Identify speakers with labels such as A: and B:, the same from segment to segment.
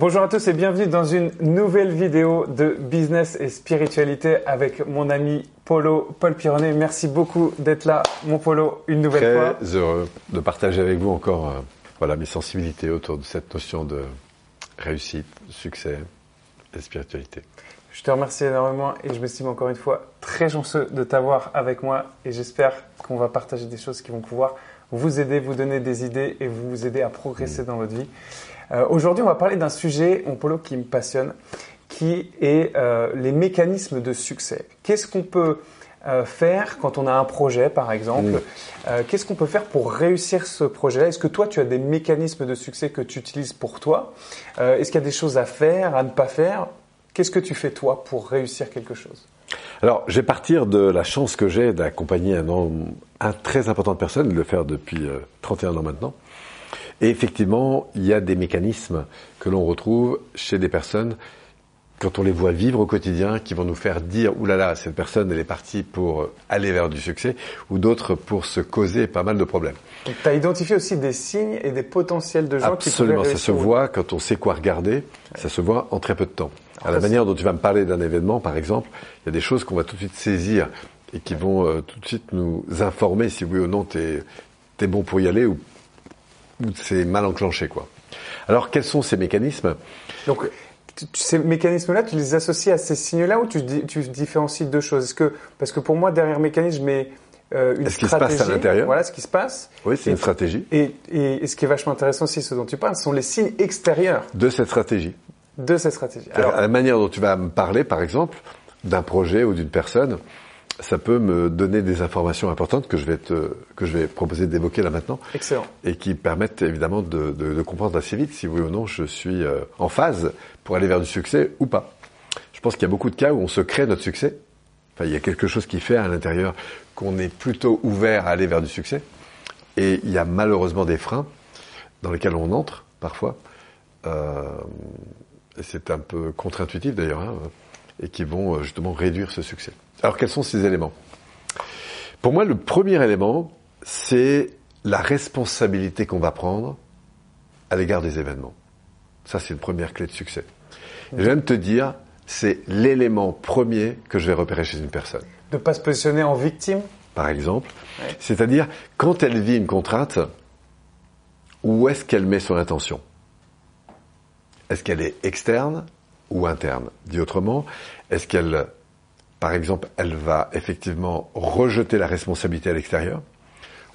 A: Bonjour à tous et bienvenue dans une nouvelle vidéo de business et spiritualité avec mon ami Polo, Paul Pironnet. Merci beaucoup d'être là, mon Polo, une nouvelle fois.
B: Très heureux de partager avec vous encore euh, voilà, mes sensibilités autour de cette notion de réussite, succès et spiritualité.
A: Je te remercie énormément et je m'estime encore une fois très chanceux de t'avoir avec moi et j'espère qu'on va partager des choses qui vont pouvoir vous aider, vous donner des idées et vous aider à progresser dans votre vie. Euh, Aujourd'hui, on va parler d'un sujet, mon polo, qui me passionne, qui est euh, les mécanismes de succès. Qu'est-ce qu'on peut euh, faire quand on a un projet, par exemple Qu'est-ce qu'on peut faire pour réussir ce projet-là? Est-ce que toi, tu as des mécanismes de succès que tu utilises pour toi? Est-ce qu'il y a des choses à faire, à ne pas faire? Qu'est-ce que tu fais toi pour réussir quelque chose?
B: Alors, je vais partir de la chance que j'ai d'accompagner un un très important de personnes, de le faire depuis euh, 31 ans maintenant. Et effectivement, il y a des mécanismes que l'on retrouve chez des personnes quand on les voit vivre au quotidien, qui vont nous faire dire « Ouh là là, cette personne, elle est partie pour aller vers du succès », ou d'autres pour se causer pas mal de problèmes.
A: Tu as identifié aussi des signes et des potentiels de gens
B: Absolument,
A: qui
B: ça se voit quand on sait quoi regarder, ça se voit en très peu de temps. À la manière dont tu vas me parler d'un événement, par exemple, il y a des choses qu'on va tout de suite saisir et qui vont euh, tout de suite nous informer si oui ou non t'es es bon pour y aller ou c'est mal enclenché, quoi. Alors, quels sont ces mécanismes?
A: Donc, ces mécanismes-là, tu les associes à ces signes-là ou tu, tu différencies deux choses? Est-ce que, Parce que pour moi, derrière mécanisme, mets euh, une
B: Est-ce qu'il se passe à
A: stratégie.
B: l'intérieur?
A: Voilà ce qui se passe.
B: Oui, c'est une stratégie.
A: Et, et, et ce qui est vachement intéressant aussi, ce dont tu parles, ce sont les signes extérieurs
B: De cette stratégie.
A: de cette stratégie.
B: Alors,
A: Alors,
B: à la manière dont tu vas me parler, par exemple, d'un projet ou d'une personne, ça peut me donner des informations importantes que je vais te, que je vais proposer d'évoquer là maintenant.
A: excellent.
B: et qui permettent évidemment de, de- de comprendre assez vite si oui ou non je suis euh, en phase pour aller vers du succès ou pas. Je pense qu'il y a beaucoup de cas où on se crée notre succès. Enfin, il y a quelque chose qui fait à l'intérieur qu'on est plutôt ouvert à aller vers du succès. Et il y a malheureusement des freins dans lesquels on entre parfois. Euh, et c'est un peu contre-intuitif d'ailleurs, hein, et qui vont euh, justement réduire ce succès. Alors quels sont ces éléments? Pour moi, le premier élément, c'est la responsabilité qu'on va prendre à l'égard des événements. Ça, c'est une première clé de succès. Je viens de te dire, c'est l'élément premier que je vais repérer chez une personne.
A: De pas se positionner en victime?
B: Par exemple,
A: Ouais.
B: c'est-à-dire quand elle vit une contrainte, où est-ce qu'elle met son intention Est-ce qu'elle est externe? Ou interne Dit autrement, est-ce qu'elle, par exemple, elle va effectivement rejeter la responsabilité à l'extérieur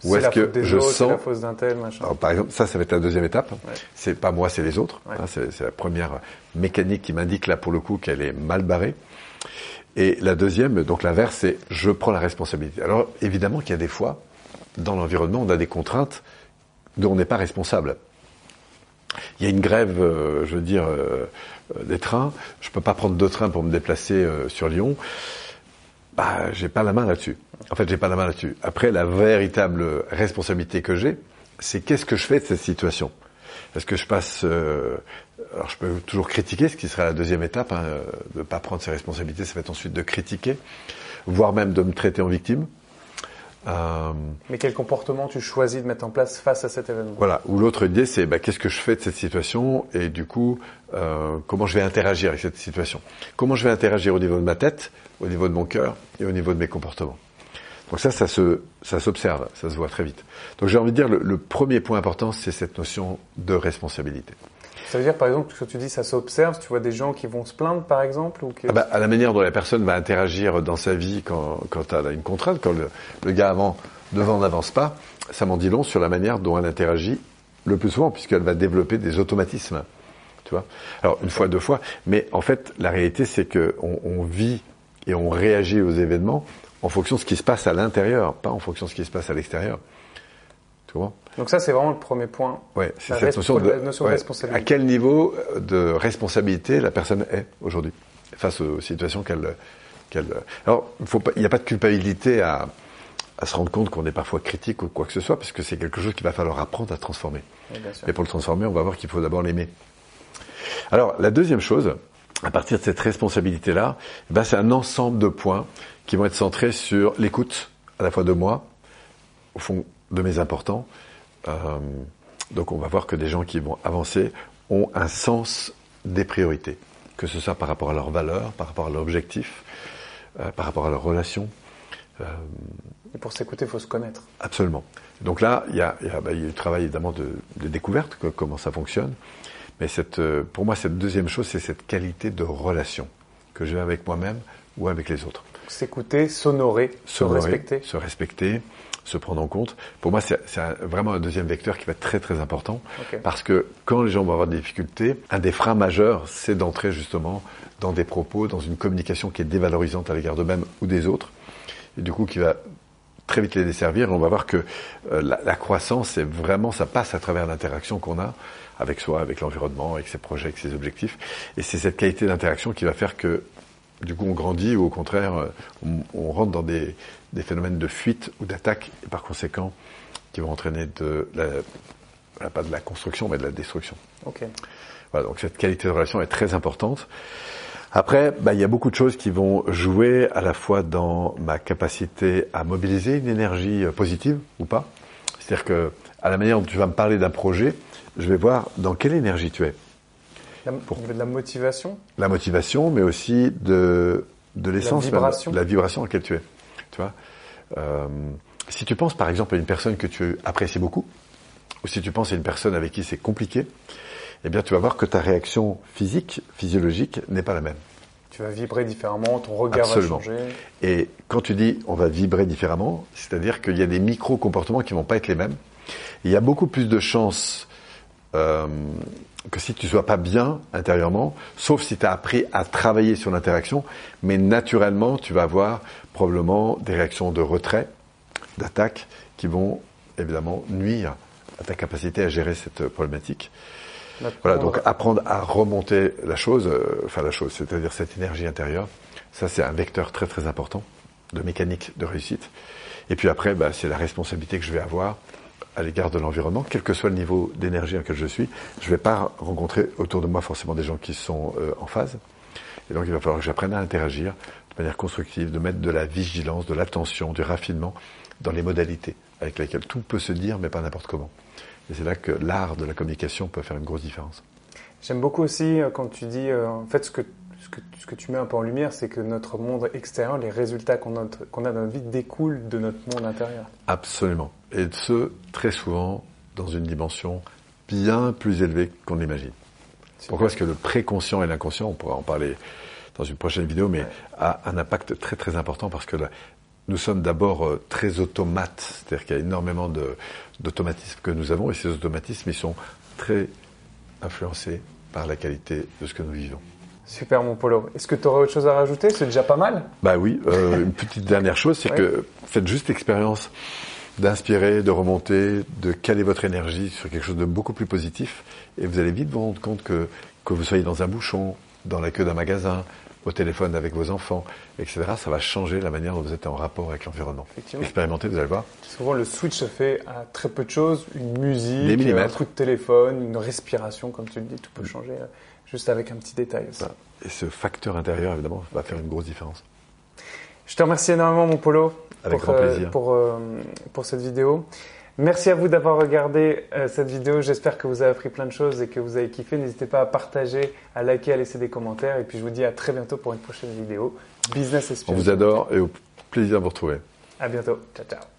B: Ou est-ce que je
A: autres, c'est la
B: sens
A: faute d'un tel, machin.
B: alors, par exemple, ça, ça va être la deuxième étape.
A: Ouais.
B: C'est pas moi, c'est les autres.
A: Ouais.
B: Hein, c'est la première mécanique qui m'indique là pour le coup qu'elle est mal barrée. Et la deuxième, donc l'inverse, c'est je prends la responsabilité. Alors évidemment qu'il y a des fois, dans l'environnement, on a des contraintes dont on n'est pas responsable. Il y a une grève, euh, je veux dire, euh, euh, des trains. Je peux pas prendre deux trains pour me déplacer euh, sur Lyon. Bah, j'ai pas la main là-dessus. En fait, j'ai pas la main là-dessus. Après, la véritable responsabilité que j'ai, c'est qu'est-ce que je fais de cette situation? Est-ce que je passe euh, Alors, je peux toujours critiquer, ce qui serait la deuxième étape, hein, de pas prendre ses responsabilités, ça va être ensuite de critiquer, voire même de me traiter en victime. Euh,
A: Mais quel comportement tu choisis de mettre en place face à cet événement?
B: Voilà. Ou l'autre idée, c'est bah, qu'est-ce que je fais de cette situation et du coup, euh, comment je vais interagir avec cette situation? Comment je vais interagir au niveau de ma tête, au niveau de mon cœur et au niveau de mes comportements? Donc ça, ça se, ça s'observe, ça se voit très vite. Donc j'ai envie de dire, le, le premier point important, c'est cette notion de responsabilité.
A: Ça veut dire, par exemple, que tu dis ça s'observe, tu vois des gens qui vont se plaindre, par exemple ou.
B: Ah bah, à la manière dont la personne va interagir dans sa vie quand, quand elle a une contrainte, quand le, le gars avant, devant n'avance pas, ça m'en dit long sur la manière dont elle interagit le plus souvent, puisqu'elle va développer des automatismes. Tu vois Alors, une fois, deux fois, mais en fait, la réalité, c'est que on, on vit et on réagit aux événements en fonction de ce qui se passe à l'intérieur, pas en fonction de ce qui se passe à l'extérieur.
A: Donc ça, c'est vraiment le premier point.
B: Ouais, c'est cette notion de,
A: respo- la notion de
B: ouais,
A: responsabilité.
B: À quel niveau de responsabilité la personne est aujourd'hui face aux situations qu'elle qu'elle. Alors, il n'y a pas de culpabilité à, à se rendre compte qu'on est parfois critique ou quoi que ce soit, parce que c'est quelque chose qu'il va falloir apprendre à transformer.
A: Oui.
B: Mais pour le transformer, on va voir qu'il faut d'abord l'aimer. Alors, la deuxième chose, à partir de cette responsabilité-là, ben, c'est un ensemble de points qui vont être centrés sur l'écoute, à la fois de moi, au fond de mes importants. Euh, donc, on va voir que des gens qui vont avancer ont un sens des priorités, que ce soit par rapport à leurs valeurs, par rapport à leurs objectifs, euh, par rapport à leurs relations.
A: Euh, et pour s'écouter, il faut se connaître.
B: Absolument. Donc là, il y a, il y a, bah, il travail évidemment de, de découverte, comment ça fonctionne. Mais cette, euh, pour moi, cette deuxième chose, c'est cette qualité de relation que j'ai avec moi-même ou avec les autres.
A: S'écouter, s'honorer, se respecter.
B: Se respecter, se prendre en compte. Pour moi, c'est vraiment un deuxième vecteur qui va être très très important. Parce que quand les gens vont avoir des difficultés, un des freins majeurs, c'est d'entrer justement dans des propos, dans une communication qui est dévalorisante à l'égard d'eux-mêmes ou des autres. Et du coup, qui va très vite les desservir. On va voir que euh, la, la, croissance, c'est vraiment, ça passe à travers l'interaction qu'on a avec soi, avec l'environnement, avec ses projets, avec ses objectifs. Et c'est cette qualité d'interaction qui va faire que, du coup, on grandit ou au contraire, euh, on, on rentre dans des, des, phénomènes de fuite ou d'attaque, et par conséquent, qui vont entraîner de la, pas de la construction, mais de la destruction.
A: Ok.
B: Voilà, donc cette qualité de relation est très importante. Après, bah, il y a beaucoup de choses qui vont jouer à la fois dans ma capacité à mobiliser une énergie euh, positive ou pas. C'est-à-dire que, à la manière dont tu vas me parler d'un projet, je vais voir dans quelle énergie tu es.
A: La, Pour, de la motivation
B: La motivation, mais aussi de, de l'essence,
A: la vibration.
B: la vibration dans laquelle tu es. Tu vois euh, si tu penses par exemple à une personne que tu apprécies beaucoup, ou si tu penses à une personne avec qui c'est compliqué, eh bien, tu vas voir que ta réaction physique, physiologique, n'est pas la même.
A: Tu vas vibrer différemment, ton regard
B: Absolument.
A: va changer.
B: Et quand tu dis on va vibrer différemment, c'est-à-dire qu'il y a des micro-comportements qui vont pas être les mêmes. Il y a beaucoup plus de chances euh, que si tu sois pas bien intérieurement, sauf si tu as appris à travailler sur l'interaction, mais naturellement, tu vas avoir probablement des réactions de retrait, d'attaque, qui vont évidemment nuire à ta capacité à gérer cette problématique. Voilà, donc apprendre à remonter la chose, euh, enfin la chose, c'est-à-dire cette énergie intérieure, ça c'est un vecteur très très important de mécanique de réussite. Et puis après, bah, c'est la responsabilité que je vais avoir à l'égard de l'environnement, quel que soit le niveau d'énergie auquel je suis. Je ne vais pas rencontrer autour de moi forcément des gens qui sont euh, en phase. Et donc il va falloir que j'apprenne à interagir de manière constructive, de mettre de la vigilance, de l'attention, du raffinement dans les modalités avec lesquelles tout peut se dire, mais pas n'importe comment. Et c'est là que l'art de la communication peut faire une grosse différence.
A: J'aime beaucoup aussi euh, quand tu dis, euh, en fait, ce que, ce, que, ce que tu mets un peu en lumière, c'est que notre monde extérieur, les résultats qu'on a, qu'on a dans notre vie découlent de notre monde intérieur.
B: Absolument. Et ce, très souvent, dans une dimension bien plus élevée qu'on l'imagine. Pourquoi est-ce que le préconscient et l'inconscient, on pourra en parler dans une prochaine vidéo, mais ouais. a un impact très très important parce que nous sommes d'abord euh, très automates, c'est-à-dire qu'il y a énormément d'automatismes que nous avons, et ces automatismes, ils sont très influencés par la qualité de ce que nous vivons.
A: Super mon Polo. Est-ce que tu aurais autre chose à rajouter? C'est déjà pas mal
B: Bah oui, euh, une petite dernière chose, c'est ouais. que faites juste l'expérience d'inspirer, de remonter, de caler votre énergie sur quelque chose de beaucoup plus positif, et vous allez vite vous rendre compte que, que vous soyez dans un bouchon, dans la queue d'un magasin, au téléphone avec vos enfants, etc., ça va changer la manière dont vous êtes en rapport avec l'environnement. Expérimentez, vous allez voir.
A: Souvent, le switch se fait à très peu de choses, une musique, un coup de téléphone, une respiration, comme tu le dis, tout peut changer euh, juste avec un petit détail aussi.
B: Et ce facteur intérieur, évidemment, va faire une grosse différence.
A: Je te remercie énormément, mon Polo,
B: avec
A: pour,
B: grand plaisir.
A: Euh, pour, euh, pour cette vidéo. Merci à vous d'avoir regardé euh, cette vidéo. J'espère que vous avez appris plein de choses et que vous avez kiffé. N'hésitez pas à partager, à liker, à laisser des commentaires. Et puis je vous dis à très bientôt pour une prochaine vidéo. Business et
B: On vous adore et au plaisir de vous retrouver.
A: À bientôt. Ciao, ciao.